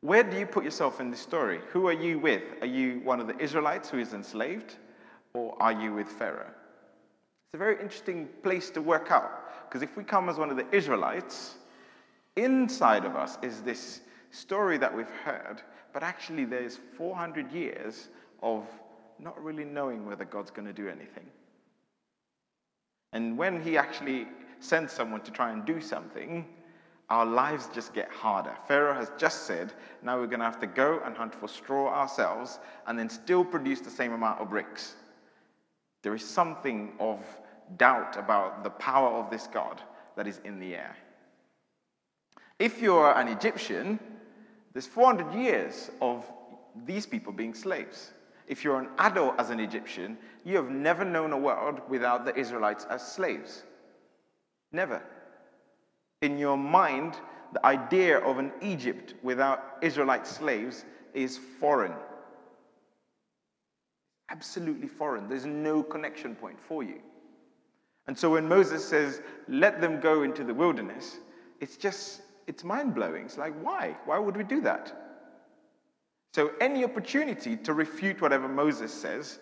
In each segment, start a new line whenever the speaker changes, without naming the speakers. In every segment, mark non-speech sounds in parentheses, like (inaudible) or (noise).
Where do you put yourself in this story? Who are you with? Are you one of the Israelites who is enslaved? Or are you with Pharaoh? It's a very interesting place to work out. Because if we come as one of the Israelites, inside of us is this story that we've heard, but actually there's 400 years of not really knowing whether God's going to do anything. And when He actually sends someone to try and do something, our lives just get harder. Pharaoh has just said, now we're going to have to go and hunt for straw ourselves and then still produce the same amount of bricks. There is something of doubt about the power of this God that is in the air. If you're an Egyptian, there's 400 years of these people being slaves. If you're an adult as an Egyptian, you have never known a world without the Israelites as slaves. Never. In your mind, the idea of an Egypt without Israelite slaves is foreign. Absolutely foreign. There's no connection point for you. And so when Moses says, let them go into the wilderness, it's just, it's mind blowing. It's like, why? Why would we do that? So any opportunity to refute whatever Moses says,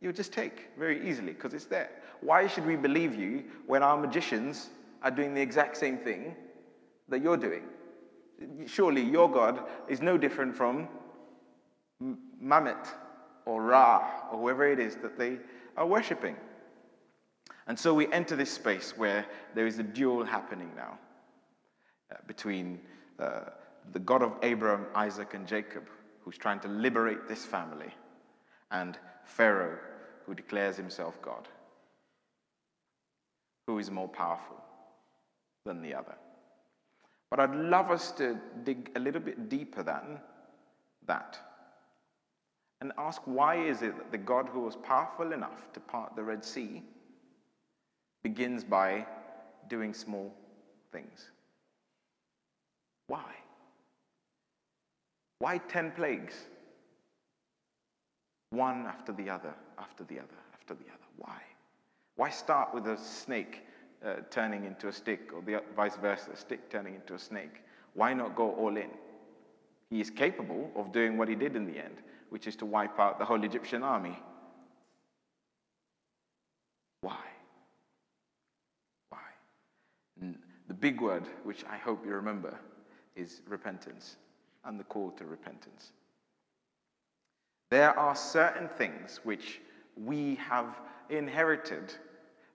you'll just take very easily because it's there. Why should we believe you when our magicians are doing the exact same thing that you're doing. Surely your God is no different from Mamet or Ra or whoever it is that they are worshipping. And so we enter this space where there is a duel happening now uh, between uh, the God of Abraham, Isaac, and Jacob, who's trying to liberate this family, and Pharaoh, who declares himself God. Who is more powerful? Than the other. But I'd love us to dig a little bit deeper than that and ask why is it that the God who was powerful enough to part the Red Sea begins by doing small things? Why? Why 10 plagues? One after the other, after the other, after the other. Why? Why start with a snake uh, turning into a stick, or the vice versa, a stick turning into a snake. Why not go all in? He is capable of doing what he did in the end, which is to wipe out the whole Egyptian army. Why? Why? And the big word, which I hope you remember, is repentance and the call to repentance. There are certain things which we have inherited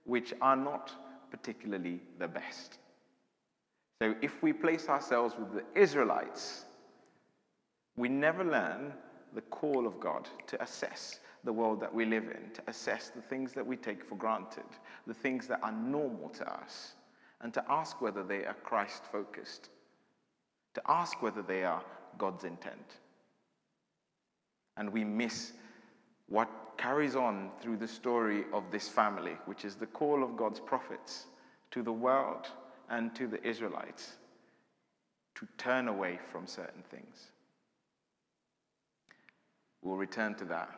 which are not particularly the best. So if we place ourselves with the Israelites, we never learn the call of God to assess the world that we live in, to assess the things that we take for granted, the things that are normal to us, and to ask whether they are Christ focused, to ask whether they are God's intent. And we miss what carries on through the story of this family, which is the call of God's prophets to the world and to the Israelites to turn away from certain things. We'll return to that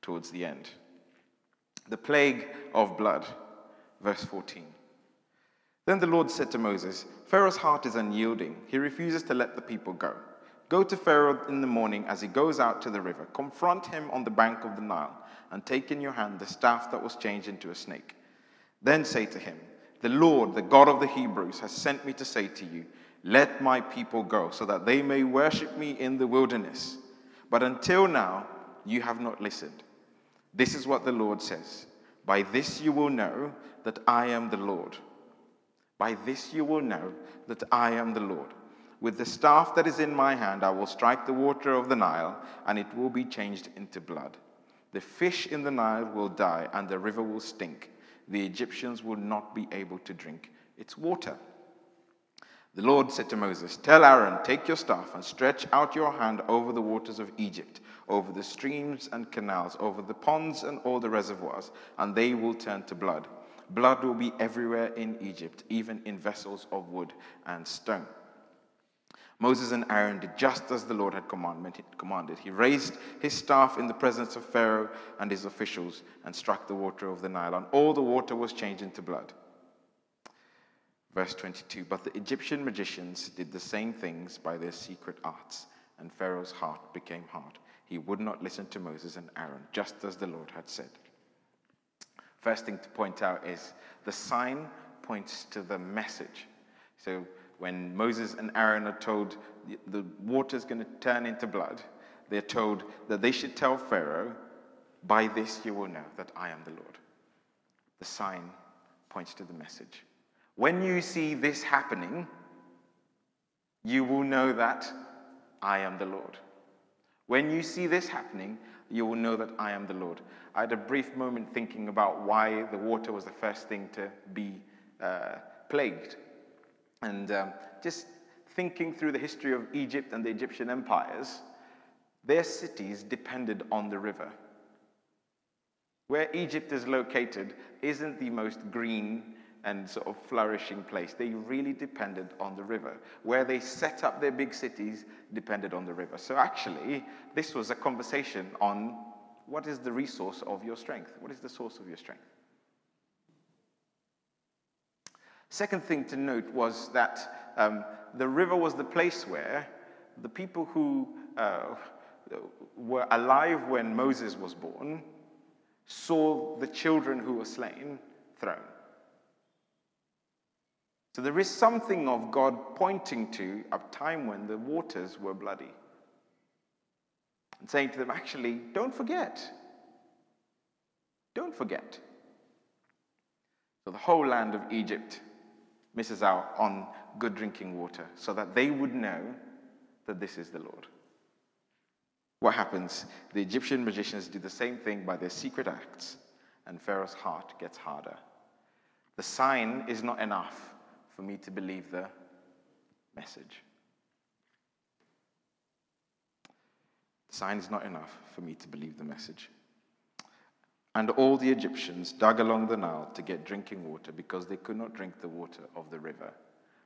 towards the end. The plague of blood, verse 14. Then the Lord said to Moses, Pharaoh's heart is unyielding. He refuses to let the people go. Go to Pharaoh in the morning as he goes out to the river. Confront him on the bank of the Nile, and take in your hand the staff that was changed into a snake. Then say to him, The Lord, the God of the Hebrews, has sent me to say to you, Let my people go, so that they may worship me in the wilderness. But until now, you have not listened. This is what the Lord says By this you will know that I am the Lord. By this you will know that I am the Lord. With the staff that is in my hand, I will strike the water of the Nile, and it will be changed into blood. The fish in the Nile will die, and the river will stink. The Egyptians will not be able to drink its water. The Lord said to Moses, Tell Aaron, take your staff and stretch out your hand over the waters of Egypt, over the streams and canals, over the ponds and all the reservoirs, and they will turn to blood. Blood will be everywhere in Egypt, even in vessels of wood and stone. Moses and Aaron did just as the Lord had commanded. He raised his staff in the presence of Pharaoh and his officials and struck the water of the Nile, and all the water was changed into blood. Verse 22 But the Egyptian magicians did the same things by their secret arts, and Pharaoh's heart became hard. He would not listen to Moses and Aaron, just as the Lord had said. First thing to point out is the sign points to the message. So when Moses and Aaron are told the water is going to turn into blood, they're told that they should tell Pharaoh, By this you will know that I am the Lord. The sign points to the message. When you see this happening, you will know that I am the Lord. When you see this happening, you will know that I am the Lord. I had a brief moment thinking about why the water was the first thing to be uh, plagued. And um, just thinking through the history of Egypt and the Egyptian empires, their cities depended on the river. Where Egypt is located isn't the most green and sort of flourishing place. They really depended on the river. Where they set up their big cities depended on the river. So actually, this was a conversation on what is the resource of your strength? What is the source of your strength? Second thing to note was that um, the river was the place where the people who uh, were alive when Moses was born saw the children who were slain thrown. So there is something of God pointing to a time when the waters were bloody. And saying to them, actually, don't forget. Don't forget. So the whole land of Egypt misses out on good drinking water so that they would know that this is the Lord. What happens? The Egyptian magicians do the same thing by their secret acts, and Pharaoh's heart gets harder. The sign is not enough for me to believe the message. The sign is not enough for me to believe the message. And all the Egyptians dug along the Nile to get drinking water because they could not drink the water of the river.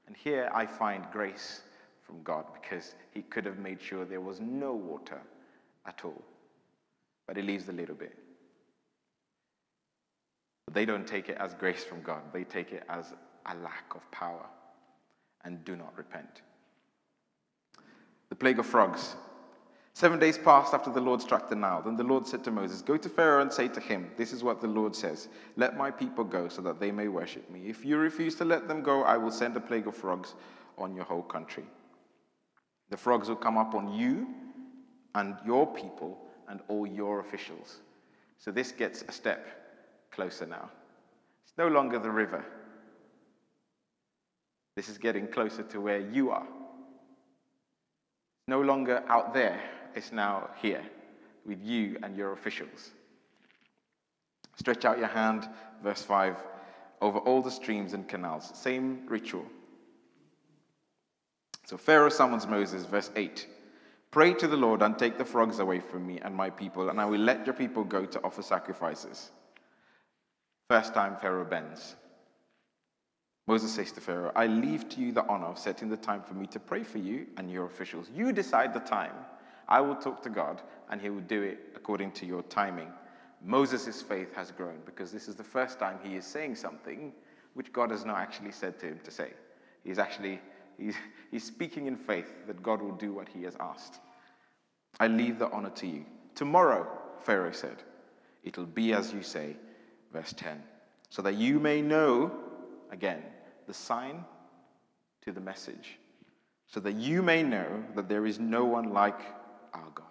And here I find grace from God because He could have made sure there was no water at all. But He leaves a little bit. But they don't take it as grace from God, they take it as a lack of power and do not repent. The plague of frogs. Seven days passed after the Lord struck the Nile. Then the Lord said to Moses, Go to Pharaoh and say to him, This is what the Lord says Let my people go so that they may worship me. If you refuse to let them go, I will send a plague of frogs on your whole country. The frogs will come up on you and your people and all your officials. So this gets a step closer now. It's no longer the river, this is getting closer to where you are. No longer out there, it's now here with you and your officials. Stretch out your hand, verse 5, over all the streams and canals. Same ritual. So Pharaoh summons Moses, verse 8. Pray to the Lord and take the frogs away from me and my people, and I will let your people go to offer sacrifices. First time Pharaoh bends. Moses says to Pharaoh, I leave to you the honor of setting the time for me to pray for you and your officials. You decide the time. I will talk to God, and he will do it according to your timing. Moses' faith has grown because this is the first time he is saying something which God has not actually said to him to say. He's actually he's, he's speaking in faith that God will do what he has asked. I leave the honor to you. Tomorrow, Pharaoh said, it'll be as you say, verse 10, so that you may know again the sign to the message, so that you may know that there is no one like our God.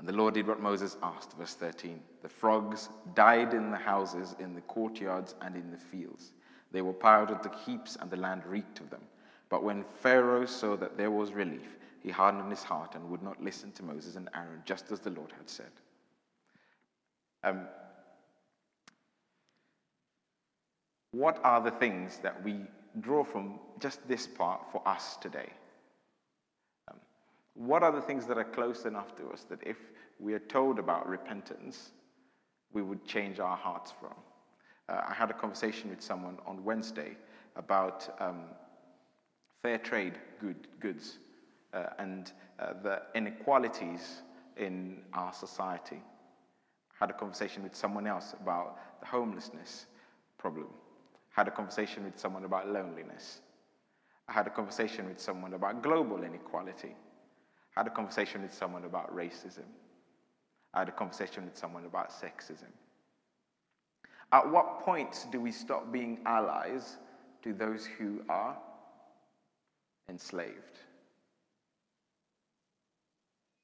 And the Lord did what Moses asked, verse 13. The frogs died in the houses, in the courtyards, and in the fields. They were piled into heaps, and the land reeked of them. But when Pharaoh saw that there was relief, he hardened his heart and would not listen to Moses and Aaron, just as the Lord had said. Um, What are the things that we draw from just this part for us today? What are the things that are close enough to us that if we are told about repentance, we would change our hearts from? Uh, I had a conversation with someone on Wednesday about um, fair trade good, goods uh, and uh, the inequalities in our society. I had a conversation with someone else about the homelessness problem had a conversation with someone about loneliness. I had a conversation with someone about global inequality. I had a conversation with someone about racism. I had a conversation with someone about sexism. At what point do we stop being allies to those who are enslaved?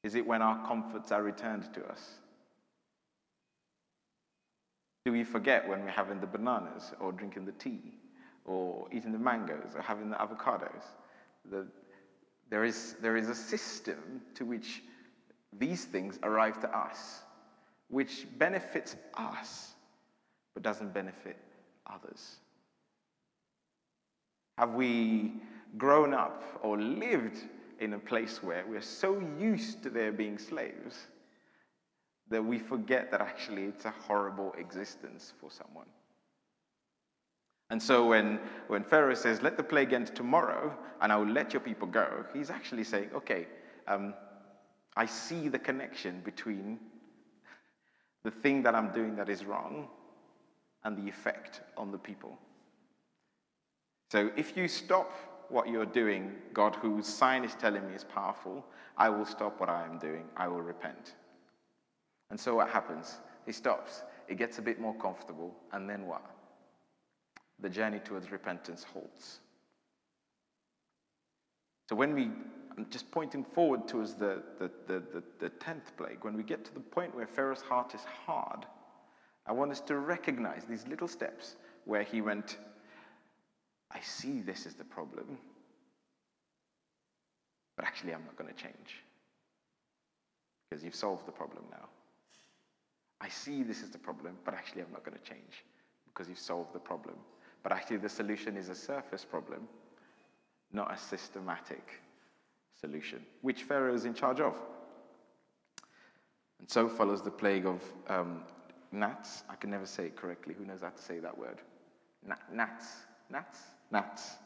Is it when our comforts are returned to us? Do we forget when we're having the bananas or drinking the tea or eating the mangoes or having the avocados? The, there, is, there is a system to which these things arrive to us, which benefits us but doesn't benefit others. Have we grown up or lived in a place where we're so used to there being slaves that we forget that actually it's a horrible existence for someone? And so when, when Pharaoh says, Let the plague end tomorrow, and I will let your people go, he's actually saying, Okay, um, I see the connection between the thing that I'm doing that is wrong and the effect on the people. So if you stop what you're doing, God, whose sign is telling me is powerful, I will stop what I am doing. I will repent. And so what happens? He stops. It gets a bit more comfortable. And then what? The journey towards repentance halts. So when we I'm just pointing forward towards the, the, the, the, the 10th plague, when we get to the point where Pharaoh's heart is hard, I want us to recognize these little steps where he went, I see this is the problem, but actually I'm not going to change because you've solved the problem now. I see this is the problem, but actually I'm not going to change because you've solved the problem. But actually, the solution is a surface problem, not a systematic solution, which Pharaoh is in charge of. And so follows the plague of um, gnats. I can never say it correctly. Who knows how to say that word? gnats. Gnats? Gnats.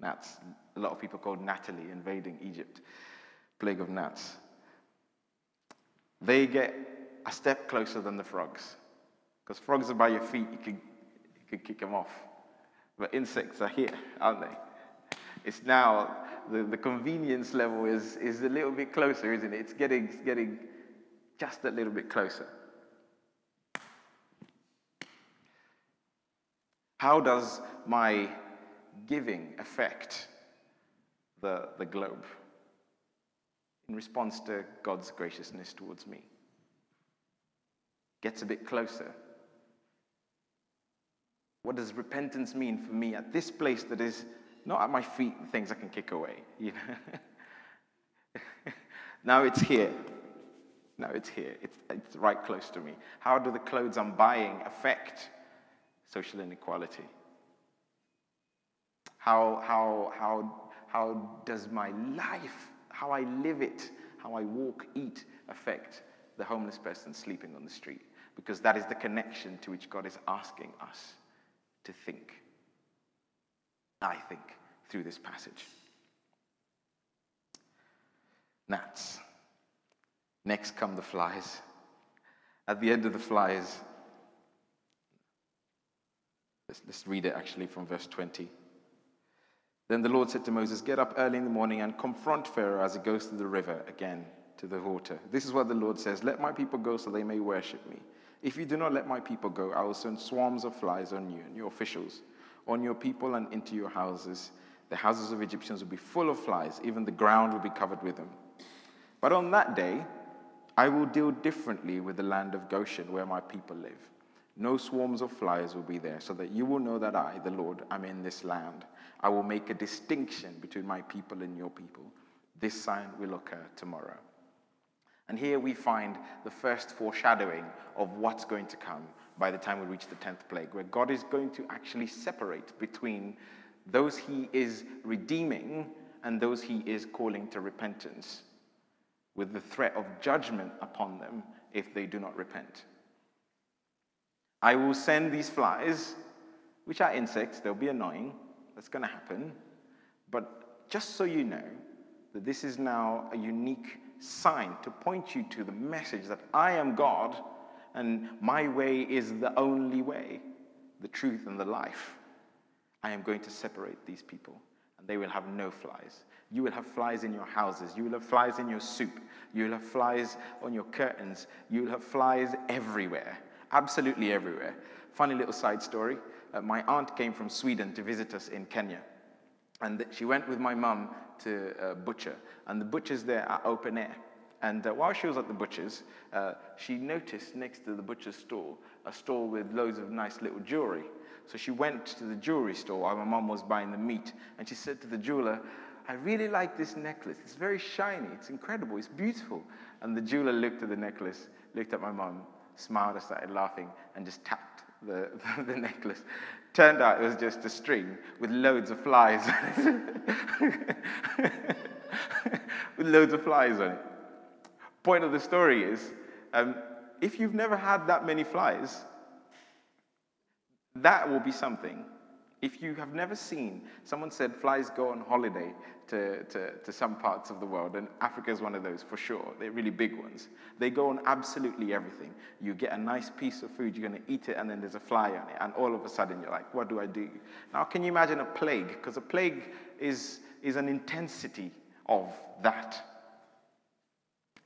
Gnats. A lot of people called Natalie invading Egypt. Plague of gnats. They get a step closer than the frogs. Because frogs are by your feet, you could, you can kick them off. But insects are here, aren't they? It's now, the, the convenience level is, is a little bit closer, isn't it? It's getting, it's getting just a little bit closer. How does my giving affect the, the globe in response to God's graciousness towards me? Gets a bit closer. What does repentance mean for me at this place that is not at my feet, things I can kick away? You know? (laughs) now it's here. Now it's here. It's, it's right close to me. How do the clothes I'm buying affect social inequality? How, how, how, how does my life, how I live it, how I walk, eat, affect the homeless person sleeping on the street? Because that is the connection to which God is asking us to think. I think through this passage. Gnats. Next come the flies. At the end of the flies, let's, let's read it actually from verse 20. Then the Lord said to Moses, Get up early in the morning and confront Pharaoh as he goes to the river again, to the water. This is what the Lord says Let my people go so they may worship me. If you do not let my people go, I will send swarms of flies on you and your officials, on your people and into your houses. The houses of Egyptians will be full of flies, even the ground will be covered with them. But on that day, I will deal differently with the land of Goshen, where my people live. No swarms of flies will be there, so that you will know that I, the Lord, am in this land. I will make a distinction between my people and your people. This sign will occur tomorrow. And here we find the first foreshadowing of what's going to come by the time we reach the 10th plague, where God is going to actually separate between those he is redeeming and those he is calling to repentance, with the threat of judgment upon them if they do not repent. I will send these flies, which are insects, they'll be annoying, that's going to happen. But just so you know, that this is now a unique sign to point you to the message that I am God and my way is the only way, the truth and the life. I am going to separate these people and they will have no flies. You will have flies in your houses. You will have flies in your soup. You will have flies on your curtains. You will have flies everywhere, absolutely everywhere. Funny little side story. Uh, my aunt came from Sweden to visit us in Kenya. And she went with my mum to a butcher, and the butcher's there are open air. And uh, while she was at the butcher's, uh, she noticed next to the butcher's stall a stall with loads of nice little jewelry. So she went to the jewelry store while my mum was buying the meat, and she said to the jeweler, I really like this necklace. It's very shiny. It's incredible. It's beautiful. And the jeweler looked at the necklace, looked at my mum, smiled, and started laughing, and just tapped the, (laughs) the necklace. Turned out it was just a string with loads of flies (laughs) with loads of flies on it. Point of the story is um, if you've never had that many flies, that will be something. If you have never seen, someone said flies go on holiday to, to, to some parts of the world, and Africa is one of those for sure. They're really big ones. They go on absolutely everything. You get a nice piece of food, you're going to eat it, and then there's a fly on it, and all of a sudden you're like, what do I do? Now, can you imagine a plague? Because a plague is, is an intensity of that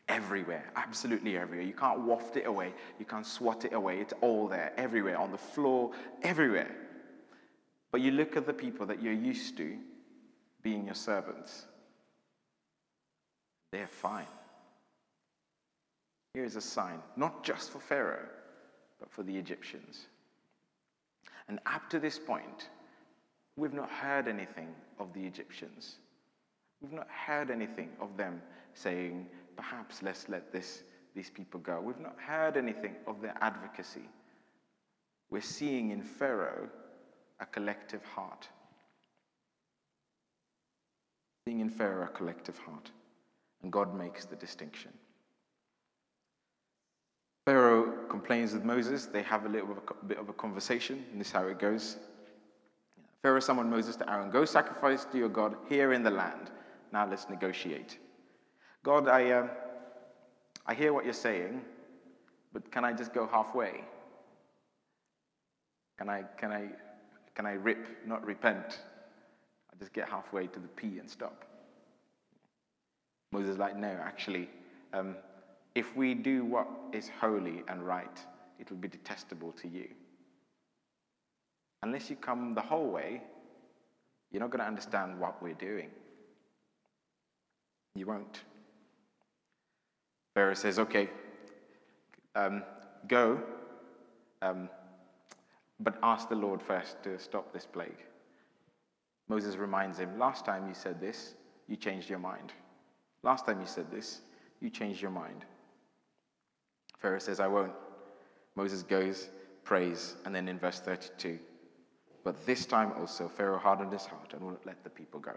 everywhere, absolutely everywhere. You can't waft it away, you can't swat it away. It's all there, everywhere, on the floor, everywhere. But you look at the people that you're used to being your servants, they're fine. Here is a sign, not just for Pharaoh, but for the Egyptians. And up to this point, we've not heard anything of the Egyptians. We've not heard anything of them saying, perhaps let's let this, these people go. We've not heard anything of their advocacy. We're seeing in Pharaoh a collective heart. Seeing in Pharaoh a collective heart. And God makes the distinction. Pharaoh complains with Moses. They have a little bit of a conversation, and this is how it goes. Pharaoh summoned Moses to Aaron Go sacrifice to your God here in the land. Now let's negotiate. God, I, uh, I hear what you're saying, but can I just go halfway? Can I, can I can I rip, not repent? I just get halfway to the P and stop. Moses is like, no, actually, um, if we do what is holy and right, it will be detestable to you. Unless you come the whole way, you're not going to understand what we're doing. You won't. Pharaoh says, okay, um, go. Um, but ask the Lord first to stop this plague. Moses reminds him, Last time you said this, you changed your mind. Last time you said this, you changed your mind. Pharaoh says, I won't. Moses goes, prays, and then in verse 32, but this time also Pharaoh hardened his heart and wouldn't let the people go.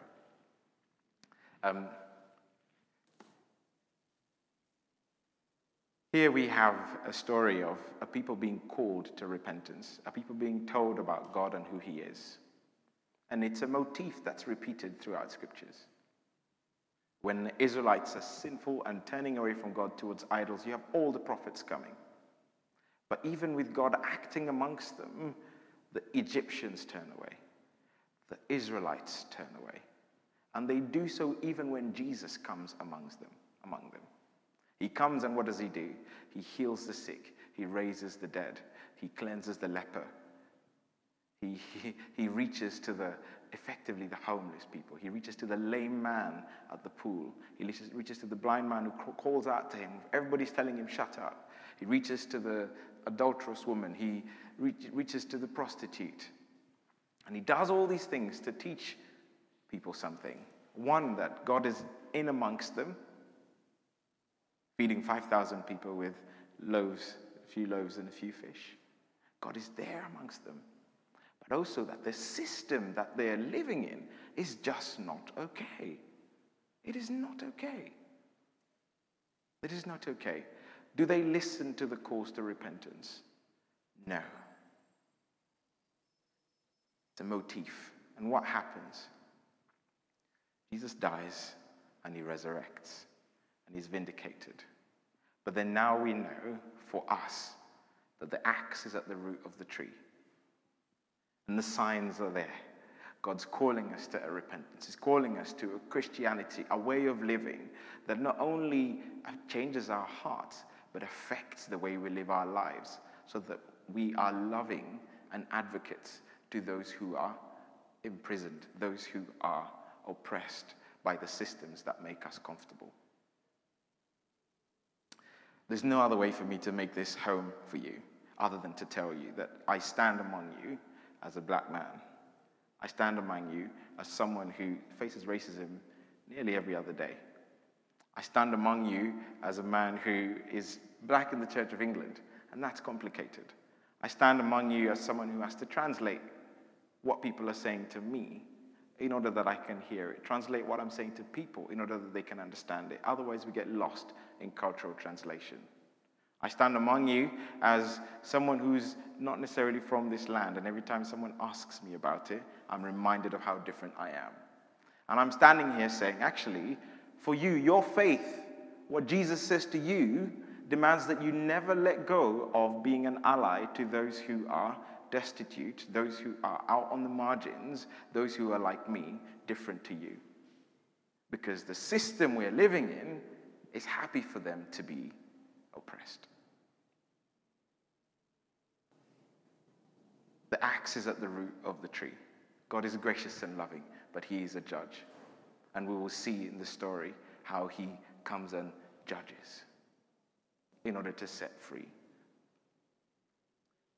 Um, Here we have a story of a people being called to repentance, a people being told about God and who He is. And it's a motif that's repeated throughout scriptures. When the Israelites are sinful and turning away from God towards idols, you have all the prophets coming. But even with God acting amongst them, the Egyptians turn away, the Israelites turn away. And they do so even when Jesus comes amongst them, among them. He comes and what does he do? He heals the sick, he raises the dead, he cleanses the leper. He, he, he reaches to the, effectively, the homeless people. He reaches to the lame man at the pool. He reaches, reaches to the blind man who calls out to him. Everybody's telling him, shut up. He reaches to the adulterous woman. He reach, reaches to the prostitute. And he does all these things to teach people something. One, that God is in amongst them, feeding 5,000 people with loaves, a few loaves and a few fish. God is there amongst them. But also that the system that they're living in is just not okay. It is not okay. It is not okay. Do they listen to the calls to repentance? No. It's a motif. And what happens? Jesus dies and he resurrects and he's vindicated. But then now we know for us that the axe is at the root of the tree. And the signs are there. God's calling us to a repentance. He's calling us to a Christianity, a way of living that not only changes our hearts, but affects the way we live our lives so that we are loving and advocates to those who are imprisoned, those who are oppressed by the systems that make us comfortable. There's no other way for me to make this home for you other than to tell you that I stand among you as a black man. I stand among you as someone who faces racism nearly every other day. I stand among you as a man who is black in the Church of England, and that's complicated. I stand among you as someone who has to translate what people are saying to me in order that I can hear it, translate what I'm saying to people in order that they can understand it. Otherwise, we get lost in cultural translation. I stand among you as someone who's not necessarily from this land, and every time someone asks me about it, I'm reminded of how different I am. And I'm standing here saying, actually, for you, your faith, what Jesus says to you, demands that you never let go of being an ally to those who are destitute, those who are out on the margins, those who are like me, different to you. Because the system we're living in is happy for them to be oppressed. The axe is at the root of the tree. God is gracious and loving, but he is a judge. And we will see in the story how he comes and judges in order to set free.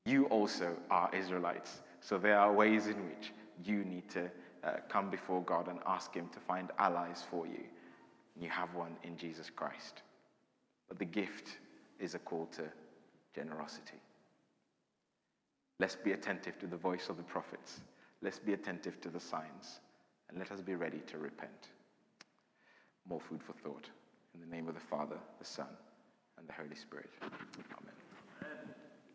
You also are Israelites. So there are ways in which you need to uh, come before God and ask Him to find allies for you. You have one in Jesus Christ. But the gift is a call to generosity. Let's be attentive to the voice of the prophets. Let's be attentive to the signs. And let us be ready to repent. More food for thought. In the name of the Father, the Son, and the Holy Spirit. Amen.